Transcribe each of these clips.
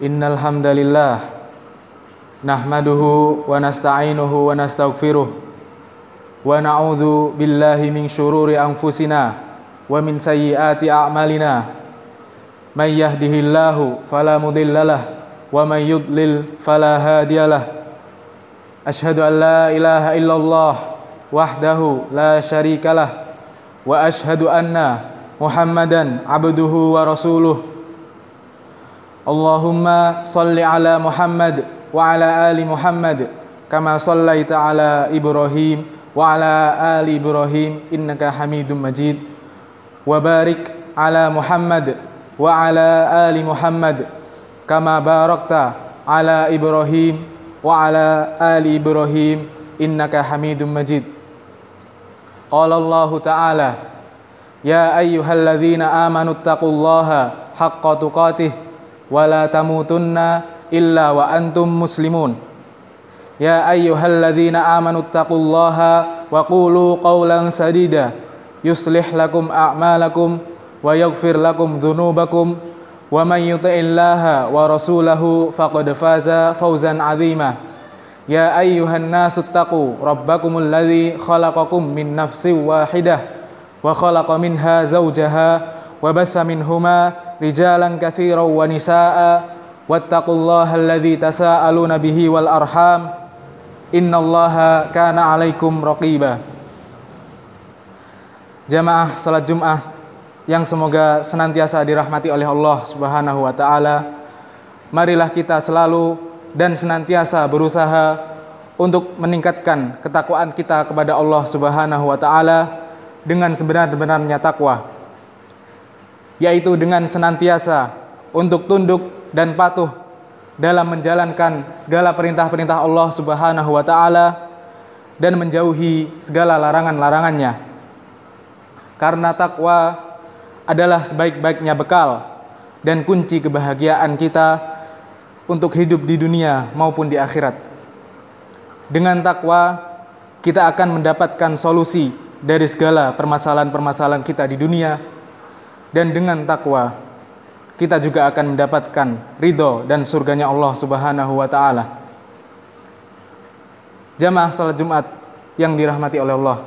Innal hamdalillah nahmaduhu wa nasta'inuhu wa nastaghfiruh wa na'udzu billahi min syururi anfusina wa min sayyiati a'malina. May yahdihillahu fala mudhillalah wa may yudlil fala hadiyalah ashhadu an la ilaha illallah wahdahu la syarikalah wa ashhadu anna muhammadan abduhu wa rasuluh. Allahumma salli ala Muhammad wa ala ali Muhammad kama sallaita ala Ibrahim wa ala ali Ibrahim innaka Hamidum Majid. Wa ala Muhammad wa ala ali Muhammad kama barakta ala Ibrahim wa ala ali Ibrahim innaka Hamidum Majid. Qala Ta'ala Ya ayyuhalladzina amanu wala tamutunna illa wa antum muslimun. Ya ayyuhalladzina amanu taqullaha wa qulu qawlan sadida. Yuslih lakum a'malakum wa yaghfir lakum dhunubakum. Wa man yuti'illaha wa rasulahu faqad faza fawzan 'azima. Ya ayyuhan nasu taqu rabbakumul ladzi khalaqakum min nafsin wahidah wa khalaqa minha zawjaha wa batha minhuma رجالا كثيرا ونساء واتقوا الله الذي تساءلون به wal arham الله كان عليكم رقيبا Jamaah salat Jumat yang semoga senantiasa dirahmati oleh Allah Subhanahu wa taala marilah kita selalu dan senantiasa berusaha untuk meningkatkan ketakwaan kita kepada Allah Subhanahu wa taala dengan sebenar-benarnya takwa yaitu dengan senantiasa untuk tunduk dan patuh dalam menjalankan segala perintah-perintah Allah Subhanahu wa taala dan menjauhi segala larangan-larangannya. Karena takwa adalah sebaik-baiknya bekal dan kunci kebahagiaan kita untuk hidup di dunia maupun di akhirat. Dengan takwa kita akan mendapatkan solusi dari segala permasalahan-permasalahan kita di dunia dan dengan takwa kita juga akan mendapatkan ridho dan surganya Allah Subhanahu wa taala. Jamaah salat Jumat yang dirahmati oleh Allah.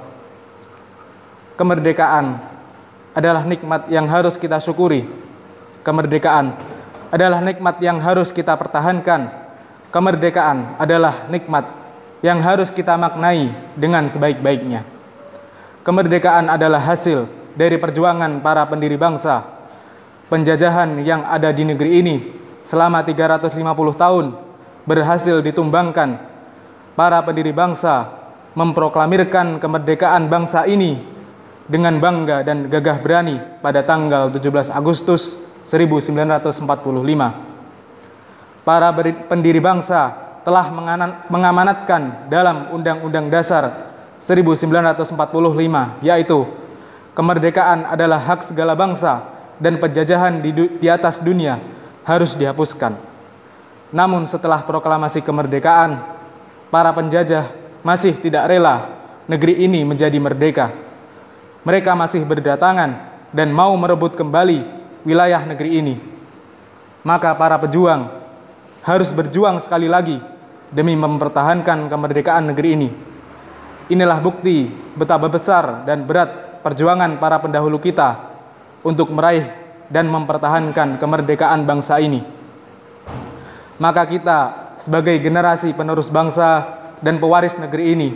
Kemerdekaan adalah nikmat yang harus kita syukuri. Kemerdekaan adalah nikmat yang harus kita pertahankan. Kemerdekaan adalah nikmat yang harus kita maknai dengan sebaik-baiknya. Kemerdekaan adalah hasil dari perjuangan para pendiri bangsa. Penjajahan yang ada di negeri ini selama 350 tahun berhasil ditumbangkan. Para pendiri bangsa memproklamirkan kemerdekaan bangsa ini dengan bangga dan gagah berani pada tanggal 17 Agustus 1945. Para pendiri bangsa telah mengamanatkan dalam Undang-Undang Dasar 1945 yaitu kemerdekaan adalah hak segala bangsa dan penjajahan di, di atas dunia harus dihapuskan. Namun setelah proklamasi kemerdekaan, para penjajah masih tidak rela negeri ini menjadi merdeka mereka masih berdatangan dan mau merebut kembali wilayah negeri ini. Maka para pejuang harus berjuang sekali lagi demi mempertahankan kemerdekaan negeri ini. Inilah bukti betapa besar dan berat perjuangan para pendahulu kita untuk meraih dan mempertahankan kemerdekaan bangsa ini. Maka kita sebagai generasi penerus bangsa dan pewaris negeri ini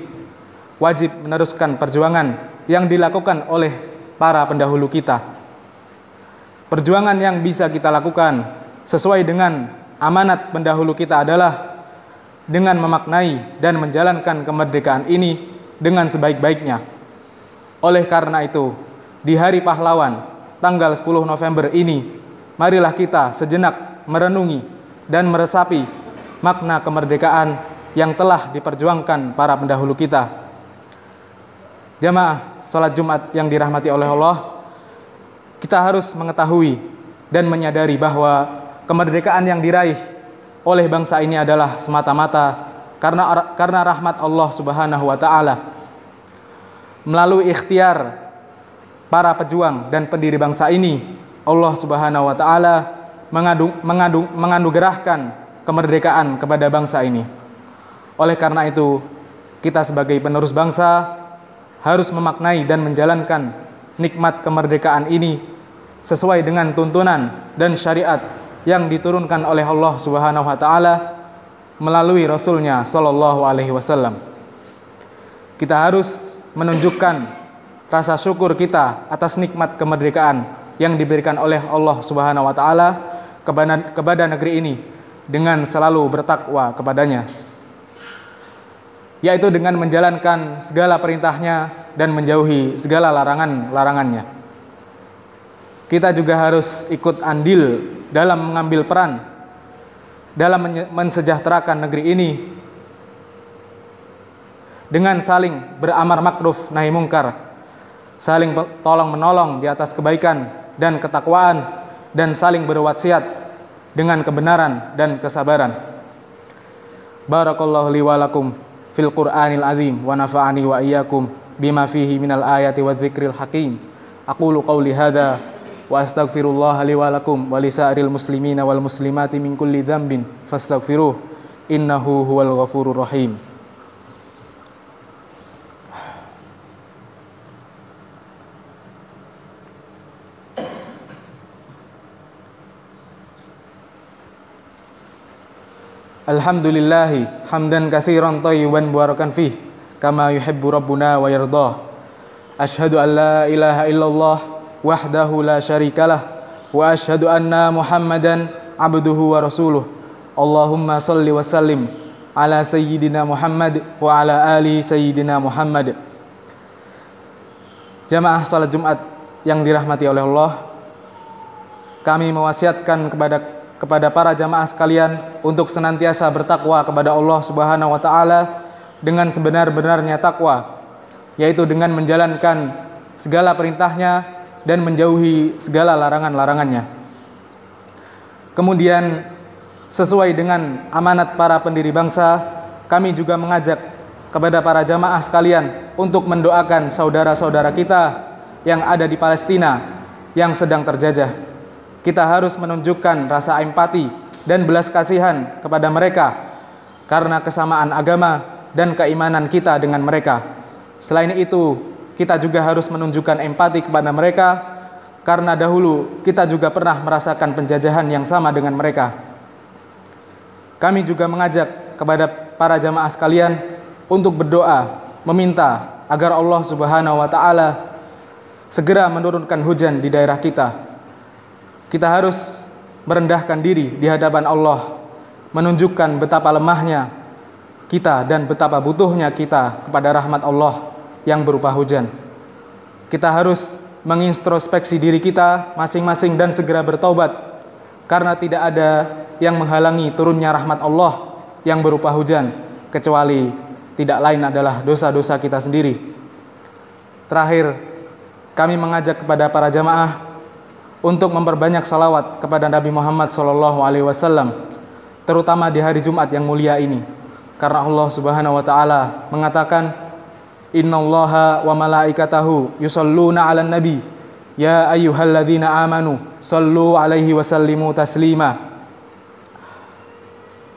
wajib meneruskan perjuangan yang dilakukan oleh para pendahulu kita. Perjuangan yang bisa kita lakukan sesuai dengan amanat pendahulu kita adalah dengan memaknai dan menjalankan kemerdekaan ini dengan sebaik-baiknya. Oleh karena itu, di hari pahlawan tanggal 10 November ini, marilah kita sejenak merenungi dan meresapi makna kemerdekaan yang telah diperjuangkan para pendahulu kita Jamaah salat Jumat yang dirahmati oleh Allah, kita harus mengetahui dan menyadari bahwa kemerdekaan yang diraih oleh bangsa ini adalah semata-mata karena karena rahmat Allah Subhanahu wa taala. Melalui ikhtiar para pejuang dan pendiri bangsa ini, Allah Subhanahu wa taala mengadu, mengadu, menganugerahkan kemerdekaan kepada bangsa ini. Oleh karena itu, kita sebagai penerus bangsa harus memaknai dan menjalankan nikmat kemerdekaan ini sesuai dengan tuntunan dan syariat yang diturunkan oleh Allah Subhanahu wa taala melalui rasulnya sallallahu alaihi wasallam. Kita harus menunjukkan rasa syukur kita atas nikmat kemerdekaan yang diberikan oleh Allah Subhanahu wa taala kepada, kepada negeri ini dengan selalu bertakwa kepadanya yaitu dengan menjalankan segala perintahnya dan menjauhi segala larangan-larangannya. Kita juga harus ikut andil dalam mengambil peran dalam mensejahterakan negeri ini dengan saling beramar makruf nahi mungkar, saling tolong menolong di atas kebaikan dan ketakwaan dan saling berwasiat dengan kebenaran dan kesabaran. Barakallahu li wa lakum fil Qur'anil azim wa nafa'ani wa iyyakum bima fihi minal ayati wa dzikril hakim. Aqulu qawli hadza wa astaghfirullah li wa lakum wa lisa'iril muslimina wal muslimati min kulli dzambin fastaghfiruh innahu huwal ghafurur rahim. Alhamdulillah hamdan katsiran thayyiban barakan fih kama yuhibbu rabbuna wa yardah. Ashhadu an la ilaha illallah wahdahu la syarikalah wa ashhadu anna Muhammadan abduhu wa rasuluh. Allahumma salli wa sallim ala sayyidina Muhammad wa ala ali sayyidina Muhammad. Jamaah salat Jumat yang dirahmati oleh Allah, kami mewasiatkan kepada kepada para jamaah sekalian untuk senantiasa bertakwa kepada Allah Subhanahu wa taala dengan sebenar-benarnya takwa yaitu dengan menjalankan segala perintahnya dan menjauhi segala larangan-larangannya. Kemudian sesuai dengan amanat para pendiri bangsa, kami juga mengajak kepada para jamaah sekalian untuk mendoakan saudara-saudara kita yang ada di Palestina yang sedang terjajah kita harus menunjukkan rasa empati dan belas kasihan kepada mereka karena kesamaan agama dan keimanan kita dengan mereka. Selain itu, kita juga harus menunjukkan empati kepada mereka karena dahulu kita juga pernah merasakan penjajahan yang sama dengan mereka. Kami juga mengajak kepada para jamaah sekalian untuk berdoa, meminta agar Allah Subhanahu wa taala segera menurunkan hujan di daerah kita kita harus merendahkan diri di hadapan Allah, menunjukkan betapa lemahnya kita dan betapa butuhnya kita kepada rahmat Allah yang berupa hujan. Kita harus mengintrospeksi diri kita masing-masing dan segera bertaubat karena tidak ada yang menghalangi turunnya rahmat Allah yang berupa hujan kecuali tidak lain adalah dosa-dosa kita sendiri. Terakhir, kami mengajak kepada para jamaah untuk memperbanyak salawat kepada Nabi Muhammad Shallallahu Alaihi Wasallam, terutama di hari Jumat yang mulia ini, karena Allah Subhanahu Wa Taala mengatakan, Inna Allah wa malaikatahu yusalluna ala nabi. Ya ayyuhalladzina amanu sallu alaihi wasallimu taslima.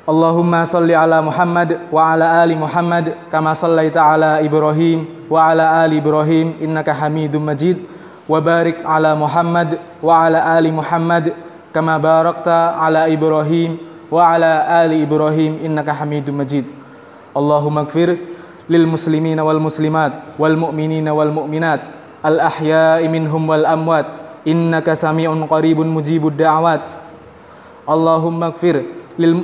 Allahumma salli ala Muhammad wa ala ali Muhammad kama sallaita ala Ibrahim wa ala ali Ibrahim innaka Hamidum Majid وبارك على محمد وعلى آل محمد كما باركت على إبراهيم وعلى آل إبراهيم إنك حميد مجيد اللهم اغفر للمسلمين والمسلمات والمؤمنين والمؤمنات الأحياء منهم والأموات إنك سميع قريب مجيب الدعوات اللهم اغفر لل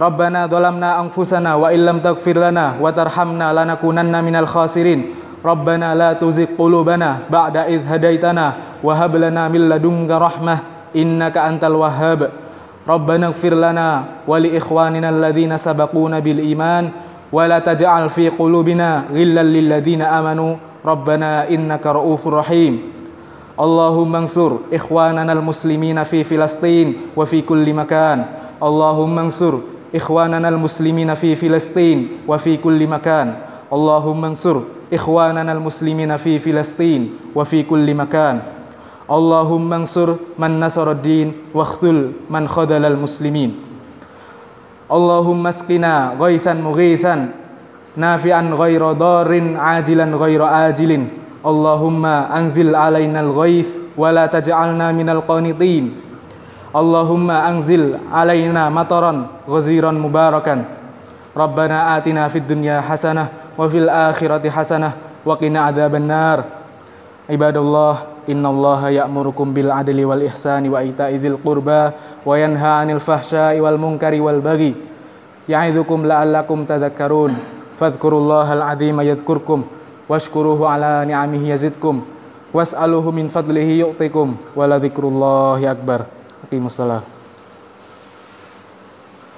ربنا ظلمنا أنفسنا وإن لم تغفر لنا وترحمنا لنكونن من الخاسرين ربنا لا تزغ قلوبنا بعد إذ هديتنا وهب لنا من لدنك رحمة إنك أنت الوهاب. ربنا اغفر لنا ولإخواننا الذين سبقونا بالإيمان ولا تجعل في قلوبنا غلا للذين آمنوا. ربنا إنك رؤوف رحيم. اللهم انصر إخواننا المسلمين في فلسطين وفي كل مكان. اللهم انصر إخواننا المسلمين في فلسطين وفي كل مكان. اللهم انصر إخواننا المسلمين في فلسطين وفي كل مكان Allahumma ansur man nasara din wa khthul man khadalal muslimin Allahumma asqina ghaithan mughithan nafi'an ghaira darin ajilan ghaira ajilin Allahumma anzil alaina al-ghaith wa la taj'alna minal qanitin Allahumma anzil alaina mataran ghaziran mubarakan Rabbana atina fid dunya hasanah wa fil akhirati hasanah wa qina adzaban nar Ibadallah innallaha ya'murukum bil adli wal ihsani wa ita'i dzil qurba wa yanha 'anil fahsya'i wal munkari wal baghi. Ya'idzukum la'allakum tadhakkarun. Fadhkurullaha al-'azima yadhkurkum. Washkuruhu 'ala ni'amihi yazidkum. Was'aluhu min fadlihi yu'tikum. Wa la akbar. Aqimussalah